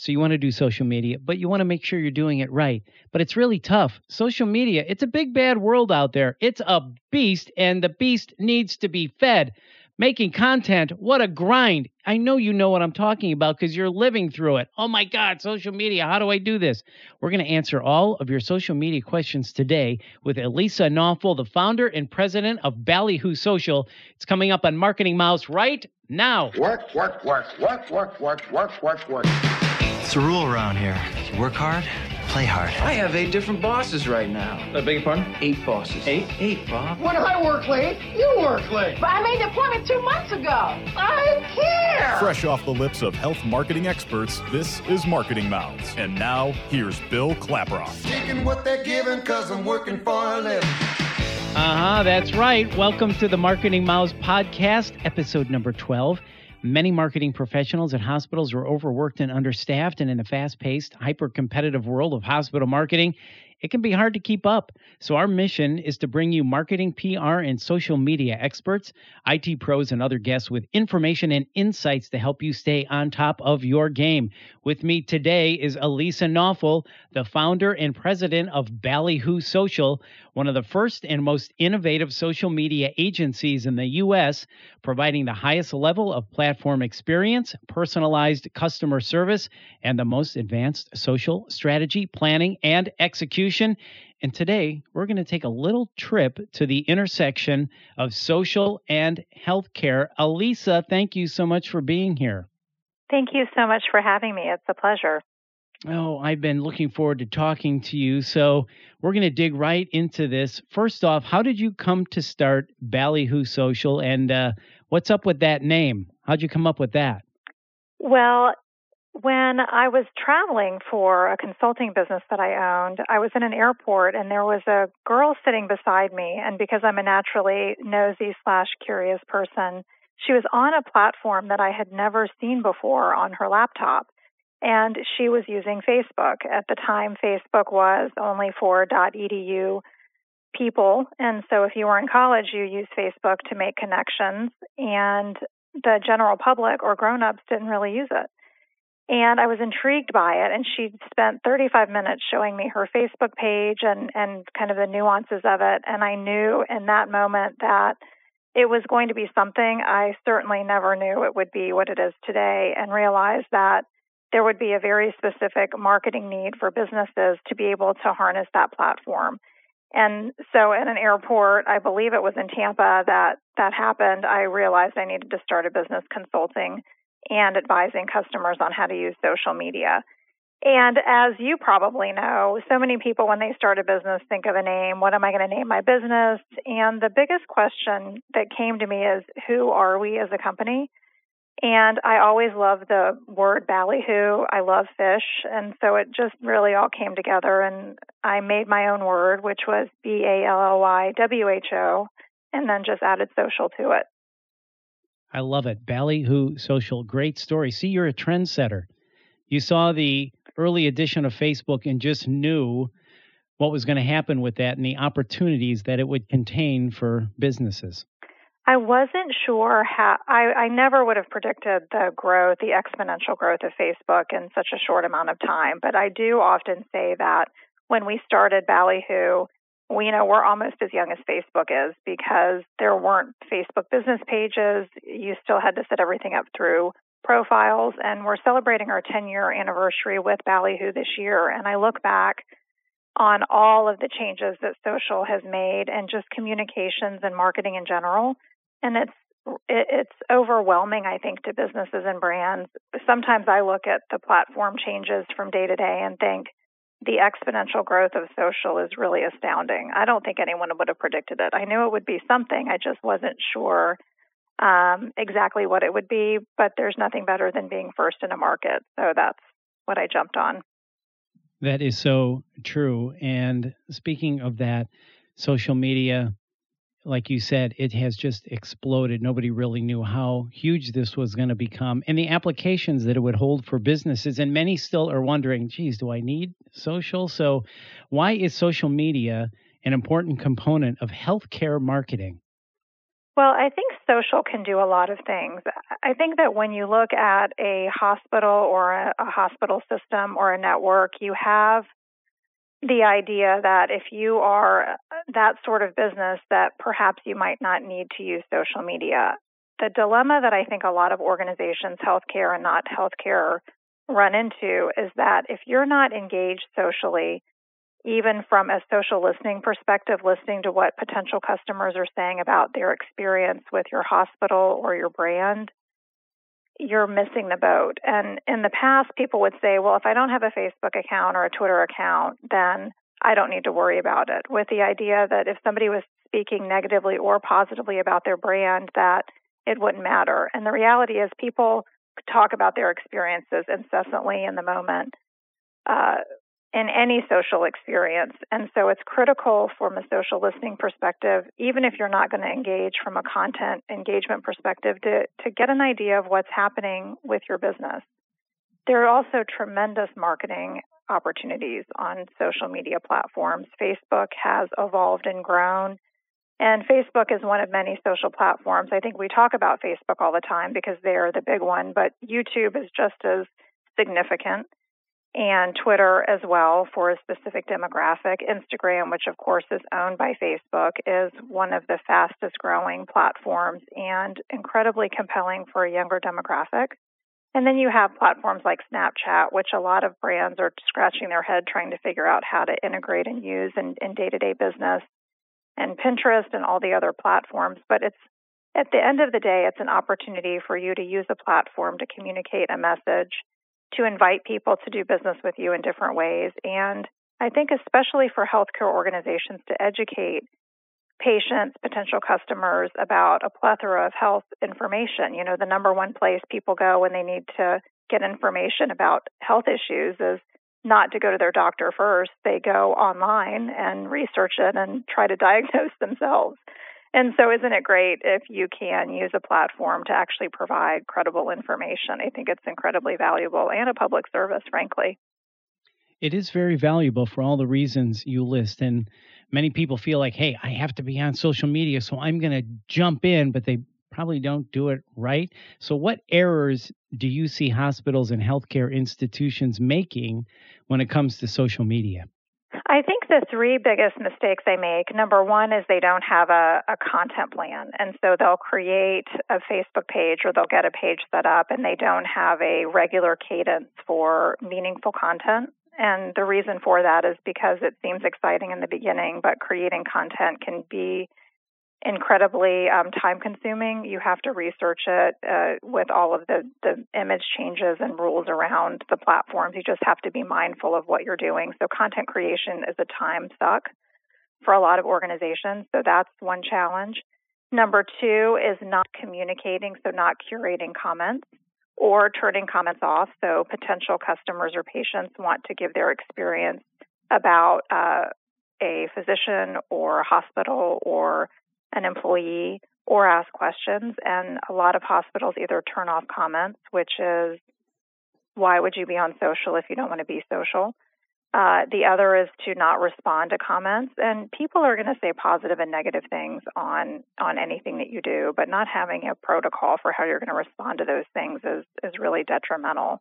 So you want to do social media, but you want to make sure you're doing it right. But it's really tough. Social media, it's a big bad world out there. It's a beast and the beast needs to be fed. Making content, what a grind. I know you know what I'm talking about because you're living through it. Oh my God, social media, how do I do this? We're going to answer all of your social media questions today with Elisa Nawful, the founder and president of Ballywho Social. It's coming up on Marketing Mouths right now. Work, work, work, work, work, work, work, work, work. It's a rule around here. You work hard, play hard. I have eight different bosses right now. I beg your pardon? Eight bosses. Eight? Eight, Bob. When I work late, you work late. But I made the appointment two months ago. I care. Fresh off the lips of health marketing experts, this is Marketing Mouths. And now, here's Bill Klaproth. Taking what they're giving because I'm working for a living. Uh huh, that's right. Welcome to the Marketing Mouths podcast, episode number 12. Many marketing professionals at hospitals are overworked and understaffed, and in the fast paced, hyper competitive world of hospital marketing, it can be hard to keep up. So, our mission is to bring you marketing, PR, and social media experts, IT pros, and other guests with information and insights to help you stay on top of your game. With me today is Elisa Nawful, the founder and president of Ballywho Social, one of the first and most innovative social media agencies in the U.S., providing the highest level of platform experience, personalized customer service, and the most advanced social strategy, planning, and execution. And today, we're going to take a little trip to the intersection of social and healthcare. Elisa, thank you so much for being here. Thank you so much for having me. It's a pleasure. Oh, I've been looking forward to talking to you. So, we're going to dig right into this. First off, how did you come to start Ballywho Social and uh, what's up with that name? How'd you come up with that? Well, when I was traveling for a consulting business that I owned, I was in an airport and there was a girl sitting beside me. And because I'm a naturally nosy slash curious person, she was on a platform that I had never seen before on her laptop. And she was using Facebook. At the time, Facebook was only for .edu people. And so if you were in college, you used Facebook to make connections. And the general public or grown-ups didn't really use it. And I was intrigued by it. And she spent 35 minutes showing me her Facebook page and, and kind of the nuances of it. And I knew in that moment that it was going to be something I certainly never knew it would be what it is today and realized that there would be a very specific marketing need for businesses to be able to harness that platform. And so in an airport, I believe it was in Tampa that that happened, I realized I needed to start a business consulting and advising customers on how to use social media. And as you probably know, so many people, when they start a business, think of a name. What am I going to name my business? And the biggest question that came to me is who are we as a company? And I always love the word ballyhoo. I love fish. And so it just really all came together. And I made my own word, which was B A L L Y W H O, and then just added social to it. I love it. Ballywho Social, great story. See, you're a trendsetter. You saw the early edition of Facebook and just knew what was going to happen with that and the opportunities that it would contain for businesses. I wasn't sure how, I, I never would have predicted the growth, the exponential growth of Facebook in such a short amount of time. But I do often say that when we started Ballywho, we you know we're almost as young as Facebook is because there weren't Facebook business pages. You still had to set everything up through profiles, and we're celebrating our 10 year anniversary with Ballywho this year. And I look back on all of the changes that social has made and just communications and marketing in general, and it's it's overwhelming, I think, to businesses and brands. Sometimes I look at the platform changes from day to day and think, the exponential growth of social is really astounding. I don't think anyone would have predicted it. I knew it would be something, I just wasn't sure um, exactly what it would be, but there's nothing better than being first in a market. So that's what I jumped on. That is so true. And speaking of that, social media, like you said, it has just exploded. Nobody really knew how huge this was going to become and the applications that it would hold for businesses. And many still are wondering, geez, do I need social? So, why is social media an important component of healthcare marketing? Well, I think social can do a lot of things. I think that when you look at a hospital or a, a hospital system or a network, you have the idea that if you are uh, that sort of business that perhaps you might not need to use social media. The dilemma that I think a lot of organizations, healthcare and not healthcare, run into is that if you're not engaged socially, even from a social listening perspective, listening to what potential customers are saying about their experience with your hospital or your brand, you're missing the boat. And in the past, people would say, well, if I don't have a Facebook account or a Twitter account, then I don't need to worry about it. With the idea that if somebody was speaking negatively or positively about their brand, that it wouldn't matter. And the reality is, people talk about their experiences incessantly in the moment. Uh, in any social experience. And so it's critical from a social listening perspective, even if you're not going to engage from a content engagement perspective, to, to get an idea of what's happening with your business. There are also tremendous marketing opportunities on social media platforms. Facebook has evolved and grown. And Facebook is one of many social platforms. I think we talk about Facebook all the time because they're the big one, but YouTube is just as significant and Twitter as well for a specific demographic. Instagram, which of course is owned by Facebook, is one of the fastest growing platforms and incredibly compelling for a younger demographic. And then you have platforms like Snapchat, which a lot of brands are scratching their head trying to figure out how to integrate and use in, day to day business, and Pinterest and all the other platforms. But it's at the end of the day, it's an opportunity for you to use a platform to communicate a message to invite people to do business with you in different ways. And I think, especially for healthcare organizations, to educate patients, potential customers about a plethora of health information. You know, the number one place people go when they need to get information about health issues is not to go to their doctor first. They go online and research it and try to diagnose themselves. And so, isn't it great if you can use a platform to actually provide credible information? I think it's incredibly valuable and a public service, frankly. It is very valuable for all the reasons you list. And many people feel like, hey, I have to be on social media, so I'm going to jump in, but they probably don't do it right. So, what errors do you see hospitals and healthcare institutions making when it comes to social media? I think the three biggest mistakes they make number one is they don't have a, a, content plan. And so they'll create a Facebook page or they'll get a page set up and they don't have a regular cadence for meaningful content. And the reason for that is because it seems exciting in the beginning, but creating content can be incredibly um, time consuming. You have to research it uh, with all of the, the image changes and rules around the platforms. You just have to be mindful of what you're doing. So, content creation is a time suck for a lot of organizations. So, that's one challenge. Number two is not communicating, so not curating comments or turning comments off. So, potential customers or patients want to give their experience about uh, a physician or a hospital or an employee or ask questions. And a lot of hospitals either turn off comments, which is why would you be on social if you don't want to be social? Uh, the other is to not respond to comments, and people are going to say positive and negative things on on anything that you do, but not having a protocol for how you're going to respond to those things is is really detrimental.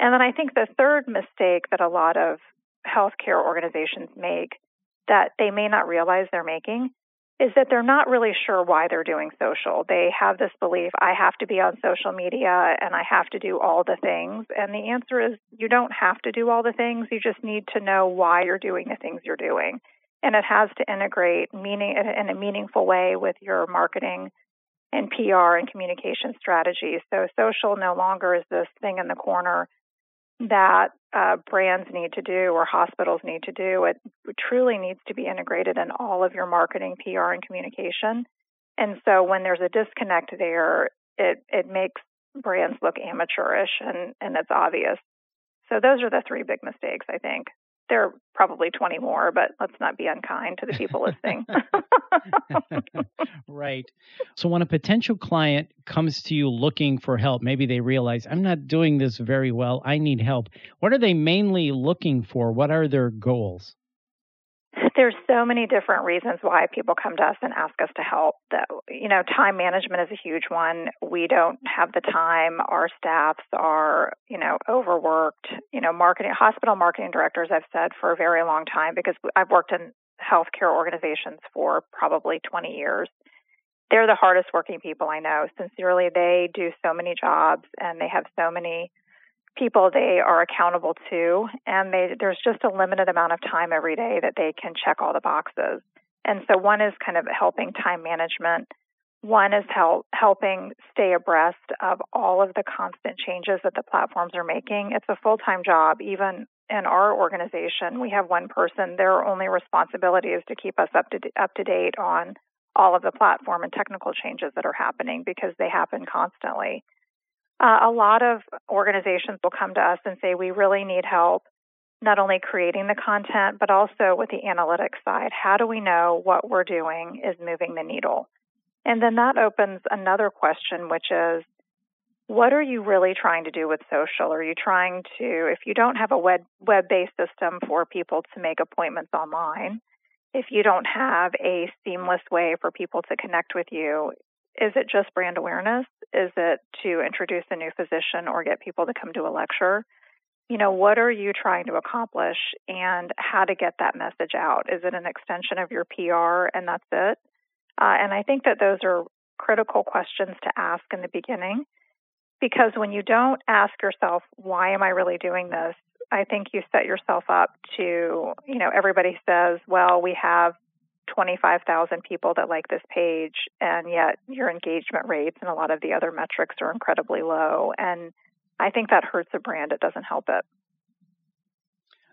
And then I think the third mistake that a lot of healthcare organizations make that they may not realize they're making is that they're not really sure why they're doing social. They have this belief, I have to be on social media and I have to do all the things. And the answer is, you don't have to do all the things. You just need to know why you're doing the things you're doing. And it has to integrate meaning in a meaningful way with your marketing and PR and communication strategies. So social no longer is this thing in the corner that uh, brands need to do or hospitals need to do. It truly needs to be integrated in all of your marketing, PR, and communication. And so when there's a disconnect there, it, it makes brands look amateurish and, and it's obvious. So those are the three big mistakes, I think there are probably 20 more, but let's not be unkind to the people listening. right. So when a potential client comes to you looking for help, maybe they realize I'm not doing this very well, I need help. What are they mainly looking for? What are their goals? there's so many different reasons why people come to us and ask us to help. That you know, time management is a huge one. We don't have the time. Our staffs are, you know, overworked. You know, marketing hospital marketing directors I've said for a very long time because I've worked in healthcare organizations for probably 20 years. They're the hardest working people I know. Sincerely, they do so many jobs and they have so many people they are accountable to, and they, there's just a limited amount of time every day that they can check all the boxes. And so, one is kind of helping time management. One is help, helping stay abreast of all of the constant changes that the platforms are making. It's a full time job. Even in our organization, we have one person. Their only responsibility is to keep us up to up to date on all of the platform and technical changes that are happening because they happen constantly. Uh, a lot of organizations will come to us and say, we really need help not only creating the content, but also with the analytics side. How do we know what we're doing is moving the needle? And then that opens another question, which is, what are you really trying to do with social? Are you trying to, if you don't have a web based system for people to make appointments online, if you don't have a seamless way for people to connect with you, is it just brand awareness? Is it to introduce a new physician or get people to come to a lecture? You know, what are you trying to accomplish and how to get that message out? Is it an extension of your PR and that's it? Uh, and I think that those are critical questions to ask in the beginning because when you don't ask yourself, why am I really doing this? I think you set yourself up to, you know, everybody says, well, we have 25,000 people that like this page, and yet your engagement rates and a lot of the other metrics are incredibly low. And I think that hurts a brand. It doesn't help it.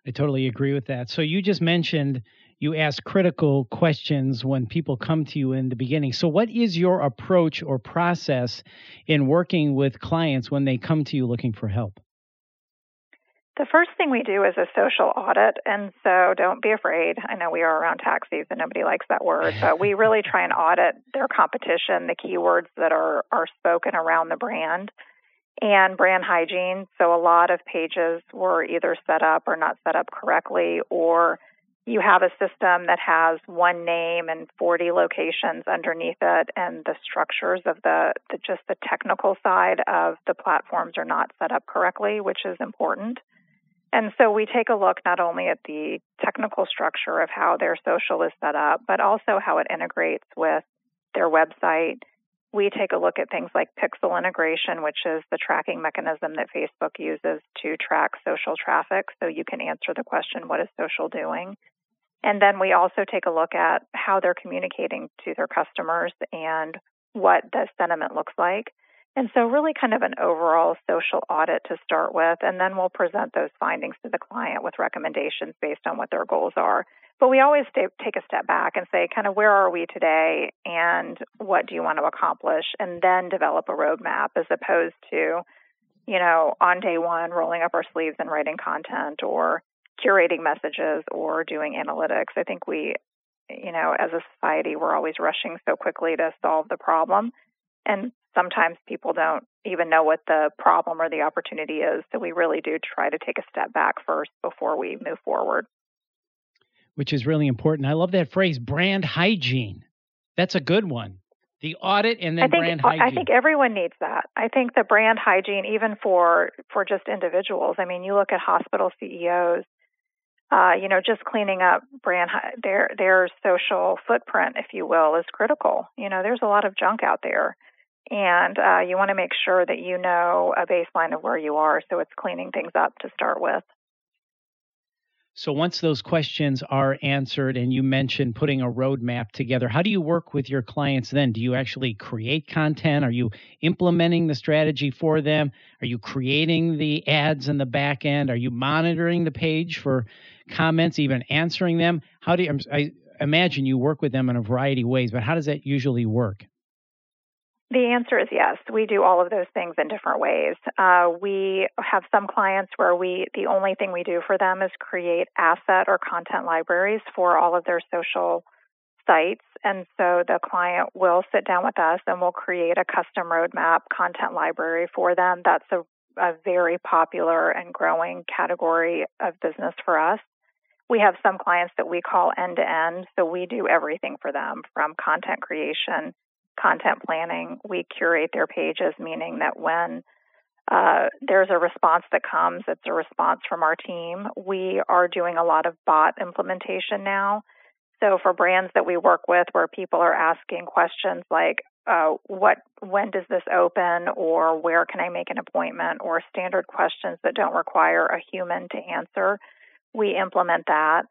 I totally agree with that. So you just mentioned you ask critical questions when people come to you in the beginning. So what is your approach or process in working with clients when they come to you looking for help? The first thing we do is a social audit, and so don't be afraid. I know we are around tax season; nobody likes that word, but we really try and audit their competition, the keywords that are are spoken around the brand, and brand hygiene. So a lot of pages were either set up or not set up correctly, or you have a system that has one name and 40 locations underneath it, and the structures of the, the just the technical side of the platforms are not set up correctly, which is important. And so we take a look not only at the technical structure of how their social is set up, but also how it integrates with their website. We take a look at things like pixel integration, which is the tracking mechanism that Facebook uses to track social traffic. So you can answer the question, what is social doing? And then we also take a look at how they're communicating to their customers and what the sentiment looks like. And so, really, kind of an overall social audit to start with, and then we'll present those findings to the client with recommendations based on what their goals are. But we always stay, take a step back and say, kind of, where are we today, and what do you want to accomplish, and then develop a roadmap as opposed to, you know, on day one, rolling up our sleeves and writing content or curating messages or doing analytics. I think we, you know, as a society, we're always rushing so quickly to solve the problem. And sometimes people don't even know what the problem or the opportunity is. So we really do try to take a step back first before we move forward. Which is really important. I love that phrase, brand hygiene. That's a good one. The audit and then I think, brand hygiene. I think everyone needs that. I think the brand hygiene, even for for just individuals. I mean, you look at hospital CEOs. Uh, you know, just cleaning up brand their their social footprint, if you will, is critical. You know, there's a lot of junk out there and uh, you want to make sure that you know a baseline of where you are so it's cleaning things up to start with. So once those questions are answered and you mentioned putting a roadmap together, how do you work with your clients then? Do you actually create content? Are you implementing the strategy for them? Are you creating the ads in the back end? Are you monitoring the page for comments, even answering them? How do you, I imagine you work with them in a variety of ways, but how does that usually work? The answer is yes. We do all of those things in different ways. Uh, we have some clients where we the only thing we do for them is create asset or content libraries for all of their social sites, and so the client will sit down with us and we'll create a custom roadmap content library for them. That's a, a very popular and growing category of business for us. we have some clients that we call end to end. So we do everything for them from content creation, content planning. We curate their pages, meaning that when uh, there's a response that comes, it's a response from our team. We are doing a lot of bot implementation now. So for brands that we work with where people are asking questions like, uh, what, when does this open, or where can I make an appointment, or standard questions that don't require a human to answer, we implement that.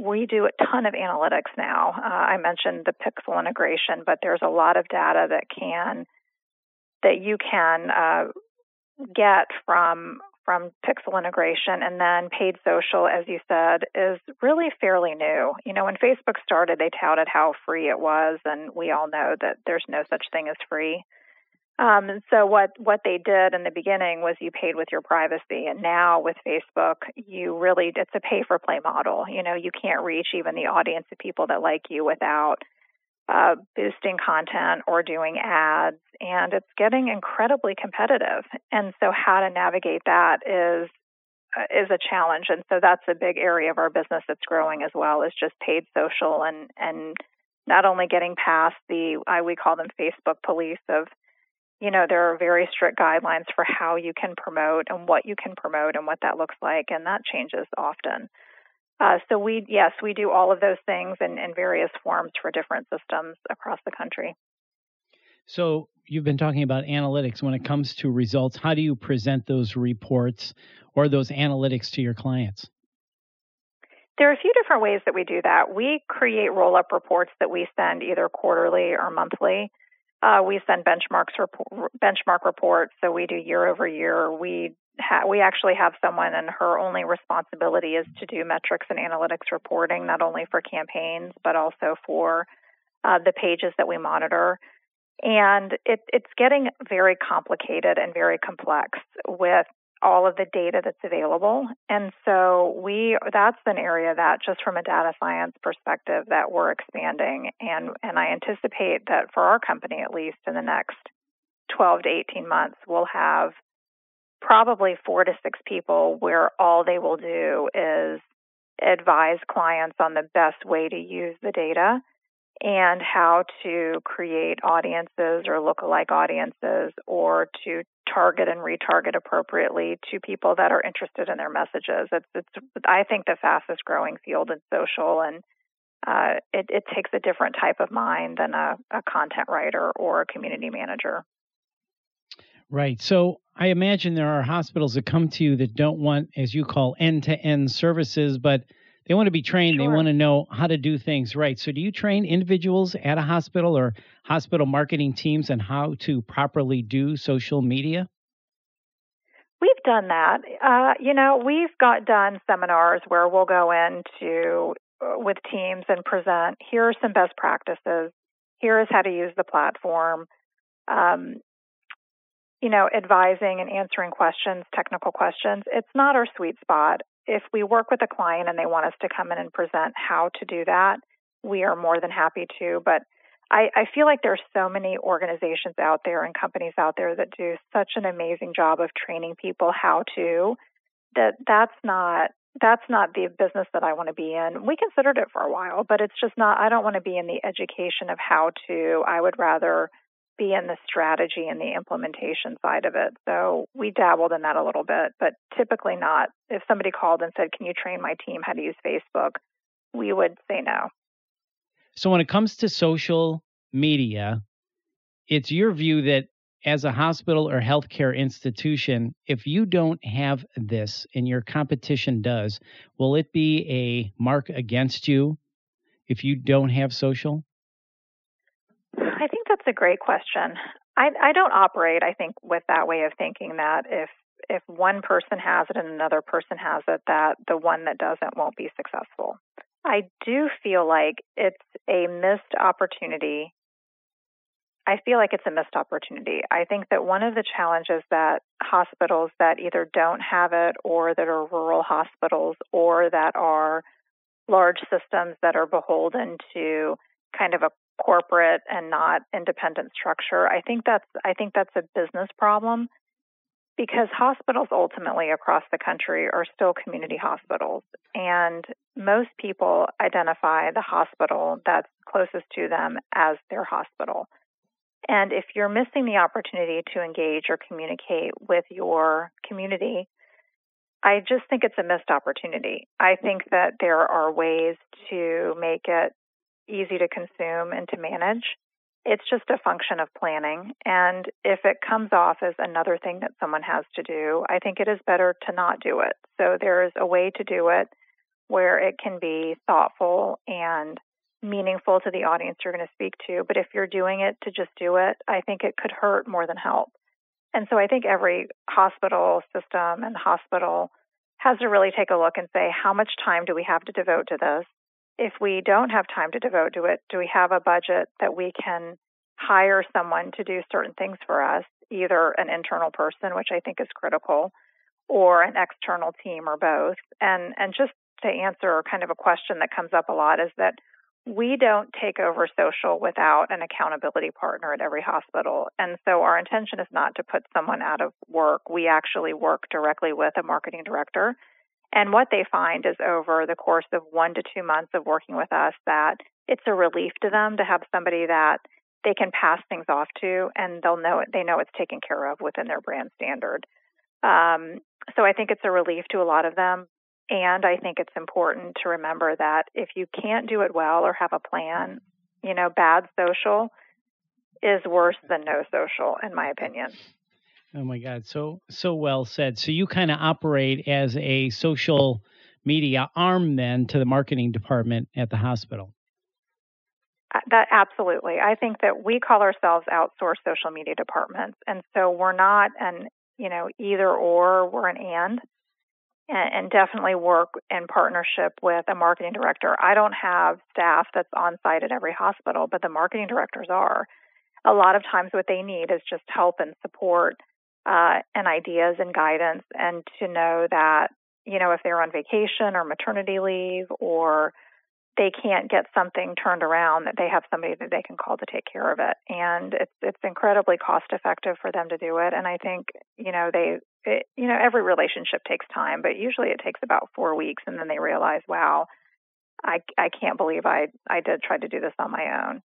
We do a ton of analytics now. Uh, I mentioned the Pixel integration, but there's a lot of data that can that you can uh, get from from Pixel integration and then paid social, as you said, is really fairly new. You know, when Facebook started, they touted how free it was, and we all know that there's no such thing as free. Um, so what what they did in the beginning was you paid with your privacy, and now with Facebook, you really it's a pay for play model. You know, you can't reach even the audience of people that like you without uh, boosting content or doing ads, and it's getting incredibly competitive. And so, how to navigate that is uh, is a challenge, and so that's a big area of our business that's growing as well. Is just paid social and and not only getting past the I we call them Facebook police of you know, there are very strict guidelines for how you can promote and what you can promote and what that looks like, and that changes often. Uh, so we, yes, we do all of those things in, in various forms for different systems across the country. So you've been talking about analytics. When it comes to results, how do you present those reports or those analytics to your clients? There are a few different ways that we do that. We create roll up reports that we send either quarterly or monthly. Uh, we send benchmarks report, benchmark reports, so we do year over year. We ha- we actually have someone, and her only responsibility is to do metrics and analytics reporting, not only for campaigns but also for uh, the pages that we monitor. And it, it's getting very complicated and very complex with all of the data that's available. And so we that's an area that just from a data science perspective that we're expanding and and I anticipate that for our company at least in the next 12 to 18 months we'll have probably 4 to 6 people where all they will do is advise clients on the best way to use the data and how to create audiences or look-alike audiences or to target and retarget appropriately to people that are interested in their messages. It's, it's I think the fastest growing field in social and uh, it, it, takes a different type of mind than a, a content writer or a community manager. Right. So I imagine there are hospitals that come to you that don't want, as you call, end to end services, but they want to be trained. Sure. They want to know how to do things right. So, do you train individuals at a hospital or hospital marketing teams on how to properly do social media? We've done that. Uh, you know, we've got done seminars where we'll go into uh, with teams and present. Here are some best practices. Here is how to use the platform. Um, you know, advising and answering questions, technical questions. It's not our sweet spot if we work with a client and they want us to come in and present how to do that, we are more than happy to. But I, I feel like there's so many organizations out there and companies out there that do such an amazing job of training people how to that that's not that's not the business that I want to be in. We considered it for a while, but it's just not I don't want to be in the education of how to. I would rather be in the strategy and the implementation side of it. So we dabbled in that a little bit, but typically not. If somebody called and said, Can you train my team how to use Facebook? we would say no. So when it comes to social media, it's your view that as a hospital or healthcare institution, if you don't have this and your competition does, will it be a mark against you if you don't have social? A great question. I, I don't operate, I think, with that way of thinking that if if one person has it and another person has it, that the one that doesn't won't be successful. I do feel like it's a missed opportunity. I feel like it's a missed opportunity. I think that one of the challenges that hospitals that either don't have it or that are rural hospitals or that are large systems that are beholden to kind of a corporate and not independent structure. I think that's I think that's a business problem. because hospitals ultimately across the country are still community hospitals. And most people identify the hospital that's closest to them as their hospital. And if you're missing the opportunity to engage or communicate with your community, I just think it's a missed opportunity. I think that there are ways to make it easy to consume and to manage. It's just a function of planning. And if it comes off as another thing that someone has to do, I think it is better to not do it. So there's a way to do it where it can be thoughtful and meaningful to the audience you're going to speak to. But if you're doing it to just do it, I think it could hurt more than help. And so I think every hospital system and hospital has to really take a look and say, how much time do we have to devote to this? If we don't have time to devote to it, do we have a budget that we can hire someone to do certain things for us, either an internal person, which I think is critical, or an external team or both? And and just to answer kind of a question that comes up a lot is that we don't take over social without an accountability partner at every hospital. And so our intention is not to put someone out of work. We actually work directly with a marketing director. And what they find is over the course of one to two months of working with us that it's a relief to them to have somebody that they can pass things off to and they'll know it, they know it's taken care of within their brand standard. Um, so I think it's a relief to a lot of them. And I think it's important to remember that if you can't do it well or have a plan, you know, bad social is worse than no social, in my opinion. Oh my God, so so well said. So you kind of operate as a social media arm then to the marketing department at the hospital. Uh, that absolutely. I think that we call ourselves outsourced social media departments, and so we're not an you know either or. We're an and and, and definitely work in partnership with a marketing director. I don't have staff that's on site at every hospital, but the marketing directors are. A lot of times, what they need is just help and support uh, and ideas and guidance, and to know that you know if they're on vacation or maternity leave or they can't get something turned around that they have somebody that they can call to take care of it. And it's it's incredibly cost effective for them to do it. And i think you know they it, you know every relationship takes time but usually it takes about 4 weeks and then they realize wow i i can't believe i i did try to do this on my own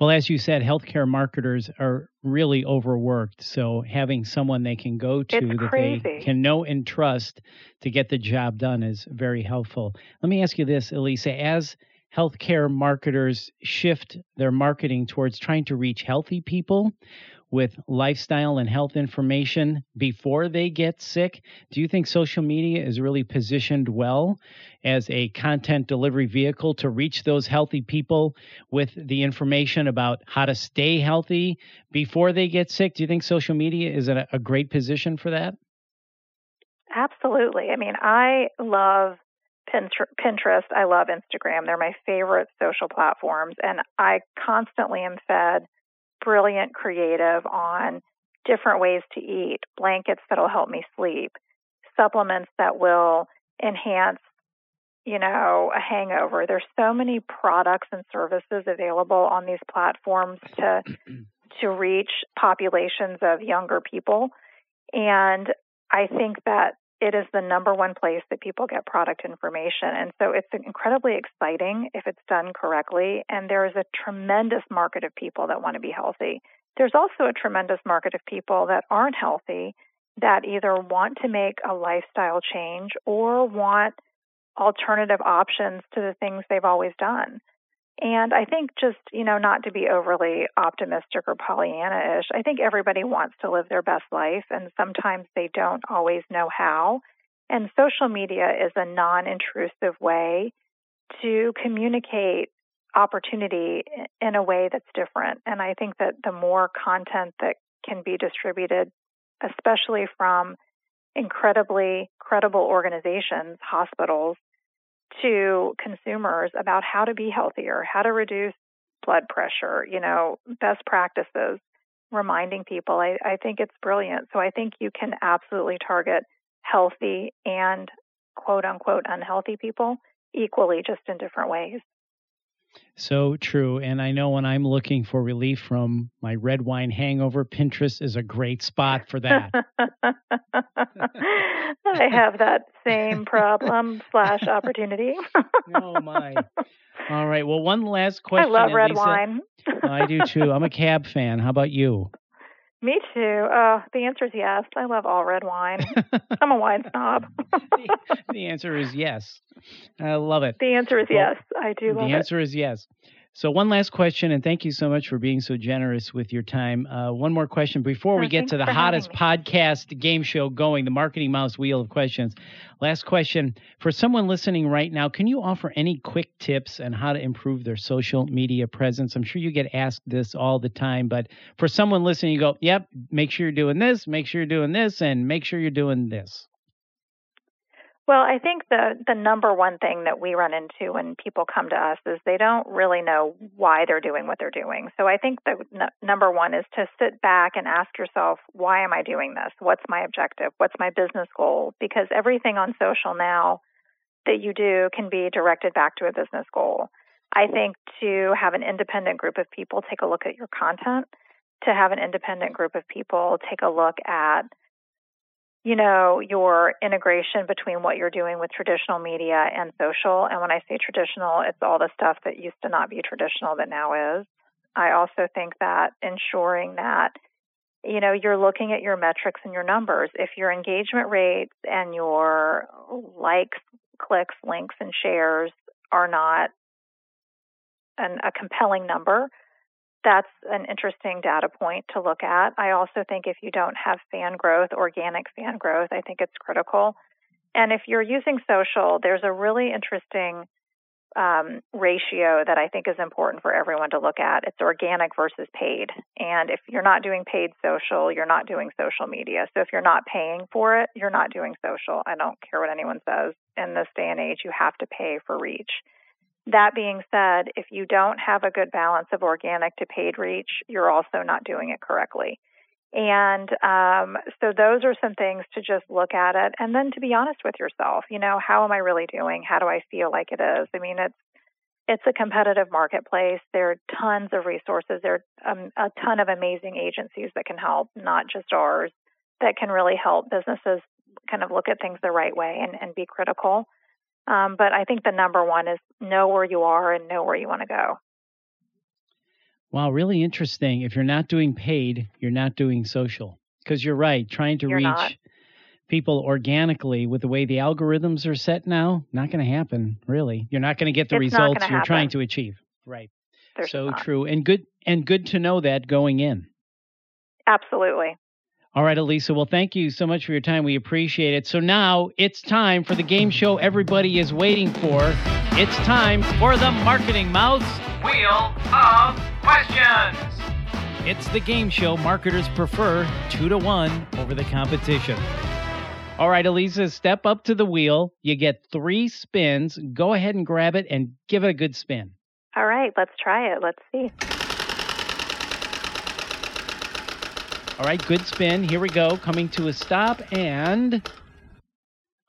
well, as you said, healthcare marketers are really overworked. So having someone they can go to it's that crazy. they can know and trust to get the job done is very helpful. Let me ask you this, Elisa, as healthcare marketers shift their marketing towards trying to reach healthy people, with lifestyle and health information before they get sick? Do you think social media is really positioned well as a content delivery vehicle to reach those healthy people with the information about how to stay healthy before they get sick? Do you think social media is a, a great position for that? Absolutely. I mean, I love Pinterest. I love Instagram. They're my favorite social platforms. And I constantly am fed brilliant creative on different ways to eat, blankets that'll help me sleep, supplements that will enhance, you know, a hangover. There's so many products and services available on these platforms to to reach populations of younger people. And I think that it is the number one place that people get product information. And so it's incredibly exciting if it's done correctly. And there is a tremendous market of people that want to be healthy. There's also a tremendous market of people that aren't healthy that either want to make a lifestyle change or want alternative options to the things they've always done. And I think just, you know, not to be overly optimistic or Pollyanna ish, I think everybody wants to live their best life, and sometimes they don't always know how. And social media is a non intrusive way to communicate opportunity in a way that's different. And I think that the more content that can be distributed, especially from incredibly credible organizations, hospitals, to consumers about how to be healthier, how to reduce blood pressure, you know, best practices, reminding people. I, I think it's brilliant. So I think you can absolutely target healthy and quote unquote unhealthy people equally, just in different ways. So true. And I know when I'm looking for relief from my red wine hangover, Pinterest is a great spot for that. I have that same problem slash opportunity. oh my. All right. Well, one last question. I love red Elisa. wine. I do too. I'm a cab fan. How about you? Me too. Uh, the answer is yes. I love all red wine. I'm a wine snob. the, the answer is yes. I love it. the answer is Well, yes. I do love it. the answer is yes. So, one last question, and thank you so much for being so generous with your time. Uh, one more question before we get to the hottest podcast game show going, the Marketing Mouths Wheel of Questions. Last question for someone listening right now, can you offer any quick tips on how to improve their social media presence? I'm sure you get asked this all the time, but for someone listening, you go, yep, make sure you're doing this, make sure you're doing this, and make sure you're doing this. Well, I think the the number one thing that we run into when people come to us is they don't really know why they're doing what they're doing. So I think the n- number one is to sit back and ask yourself, why am I doing this? What's my objective? What's my business goal? Because everything on social now that you do can be directed back to a business goal. I think to have an independent group of people take a look at your content, to have an independent group of people take a look at you know, your integration between what you're doing with traditional media and social. And when I say traditional, it's all the stuff that used to not be traditional that now is. I also think that ensuring that, you know, you're looking at your metrics and your numbers. If your engagement rates and your likes, clicks, links, and shares are not an, a compelling number, that's an interesting data point to look at. I also think if you don't have fan growth, organic fan growth, I think it's critical. And if you're using social, there's a really interesting um, ratio that I think is important for everyone to look at. It's organic versus paid. And if you're not doing paid social, you're not doing social media. So if you're not paying for it, you're not doing social. I don't care what anyone says. In this day and age, you have to pay for reach. That being said, if you don't have a good balance of organic to paid reach, you're also not doing it correctly. And um, so those are some things to just look at it, and then to be honest with yourself. You know, how am I really doing? How do I feel like it is? I mean, it's it's a competitive marketplace. There are tons of resources. There are um, a ton of amazing agencies that can help, not just ours, that can really help businesses kind of look at things the right way and, and be critical. Um, but I think the number one is know where you are and know where you want to go. Wow, really interesting. If you're not doing paid, you're not doing social. Because you're right, trying to You're reach not. people organically with the way the algorithms are set now, not going to happen, really. You're not going to get the It's results you're trying to achieve. Right. There's so not. true. And good and good to know that going in. Absolutely. All right, Elisa. Well, thank you so much for your time. We appreciate it. So now it's time for the game show everybody is waiting for. It's time for the Marketing Mouths Wheel of Questions. It's the game show marketers prefer two to one over the competition. All right, Elisa, step up to the wheel. You get three spins. Go ahead and grab it and give it a good spin. All right, let's try it. Let's see. All right, good spin. Here we go. Coming to a stop. And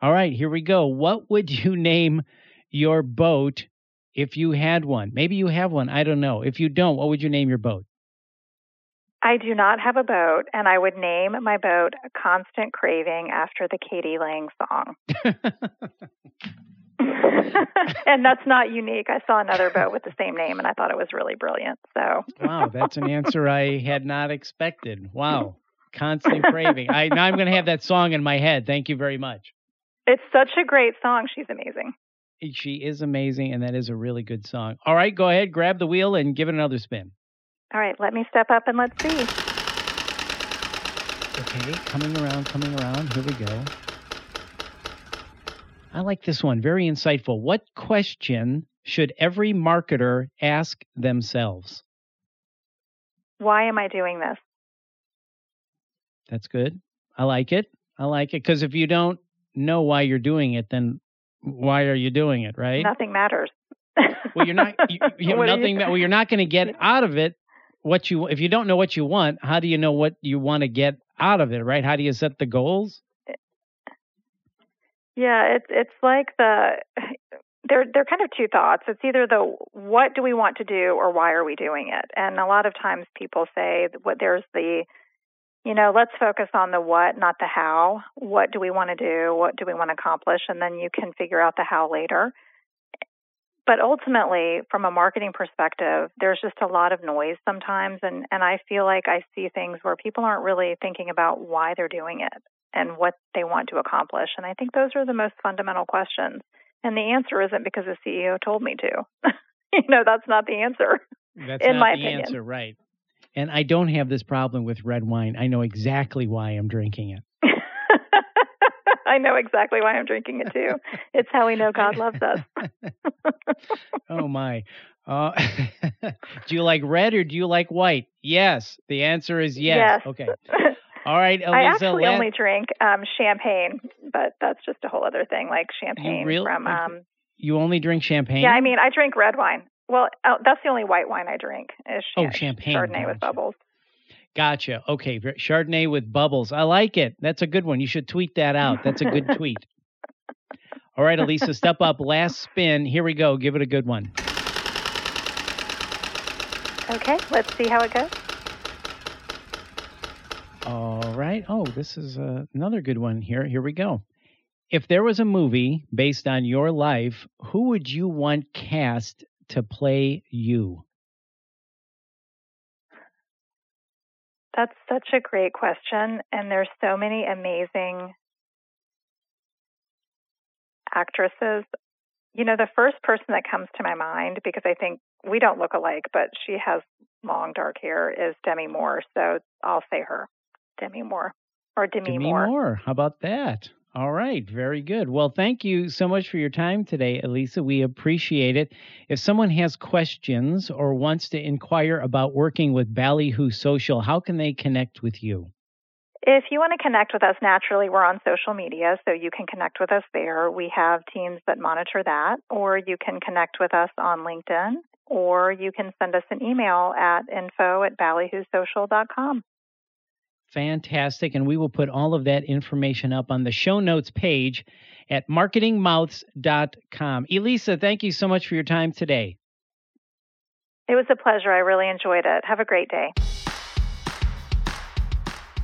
all right, here we go. What would you name your boat if you had one? Maybe you have one. I don't know. If you don't, what would you name your boat? I do not have a boat, and I would name my boat constant craving after the k.d. lang song. and that's not unique. I saw another boat with the same name, and I thought it was really brilliant. So, wow, that's an answer I had not expected. Wow. Constant craving. I now I'm going to have that song in my head. Thank you very much. it's such a great song. She's amazing. She is amazing, and that is a really good song. All right, go ahead, grab the wheel, and give it another spin. All right, let me step up and let's see. Okay, coming around, coming around. Here we go. I like this one. Very insightful. What question should every marketer ask themselves? Why am I doing this? That's good. I like it. I like it because if you don't know why you're doing it, then why are you doing it, right? Nothing matters. Well, you're not. You, you do you nothing. Well, you're not going to get out of it what you. If you don't know what you want, how do you know what you want to get out of it, right? How do you set the goals? Yeah, it's it's like the there there are kind of two thoughts. It's either the what do we want to do or why are we doing it? And a lot of times people say what there's the you know, let's focus on the what, not the how. What do we want to do? What do we want to accomplish? And then you can figure out the how later. But ultimately, from a marketing perspective, there's just a lot of noise sometimes. And, and I feel like I see things where people aren't really thinking about why they're doing it and what they want to accomplish. And I think those are the most fundamental questions. And the answer isn't because the CEO told me to. you know, that's not the answer. That's in not my the opinion. answer, right? And I don't have this problem with red wine. I know exactly why I'm drinking it. I know exactly why I'm drinking it too. It's how we know God loves us. oh my. Uh, do you like red or do you like white? Yes. The answer is yes. Yes. Okay. All right, Elisa. I actually only drink um, champagne, but that's just a whole other thing. Like champagne really- from. Um, you only drink champagne? yeah, I mean, I drink red wine. Well, oh, that's the only white wine I drink. Is Oh, champagne, Chardonnay with gotcha. bubbles. Gotcha. Okay. Chardonnay with bubbles. I like it. That's a good one. You should tweet that out. That's a good tweet. All right, Elisa, step up. Last spin. Here we go. Give it a good one. Okay, let's see how it goes. All right. Oh, this is uh, another good one here. Here we go. If there was a movie based on your life, who would you want cast to play you? That's such a great question, and there's so many amazing actresses. You know, the first person that comes to my mind because I think we don't look alike, but she has long dark hair is Demi Moore. So I'll say her, Demi Moore or Demi, Demi Moore. Moore. How about that? All right, very good. Well, thank you so much for your time today, Elisa. We appreciate it. If someone has questions or wants to inquire about working with Ballywho Social, how can they connect with you? If you want to connect with us naturally, we're on social media, so you can connect with us there. We have teams that monitor that, or you can connect with us on LinkedIn, or you can send us an email at info at ballywhosocial.com. Fantastic. And we will put all of that information up on the show notes page at marketingmouths.com. Elisa, thank you so much for your time today. It was a pleasure. I really enjoyed it. Have a great day.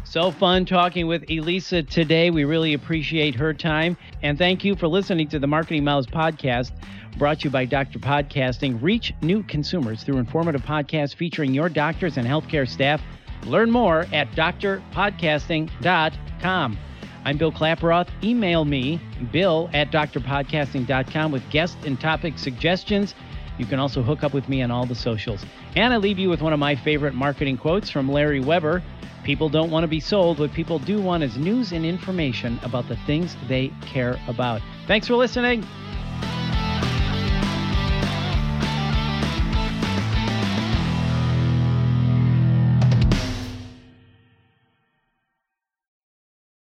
So fun talking with Elisa today. We really appreciate her time. And thank you for listening to the Marketing Mouths podcast, brought to you by Dr. Podcasting. Reach new consumers through informative podcasts featuring your doctors and healthcare staff. Learn more at drpodcasting.com. I'm Bill Klaproth. Email me, bill at drpodcasting.com, with guest and topic suggestions. You can also hook up with me on all the socials. And I leave you with one of my favorite marketing quotes from Larry Weber People don't want to be sold. What people do want is news and information about the things they care about. Thanks for listening.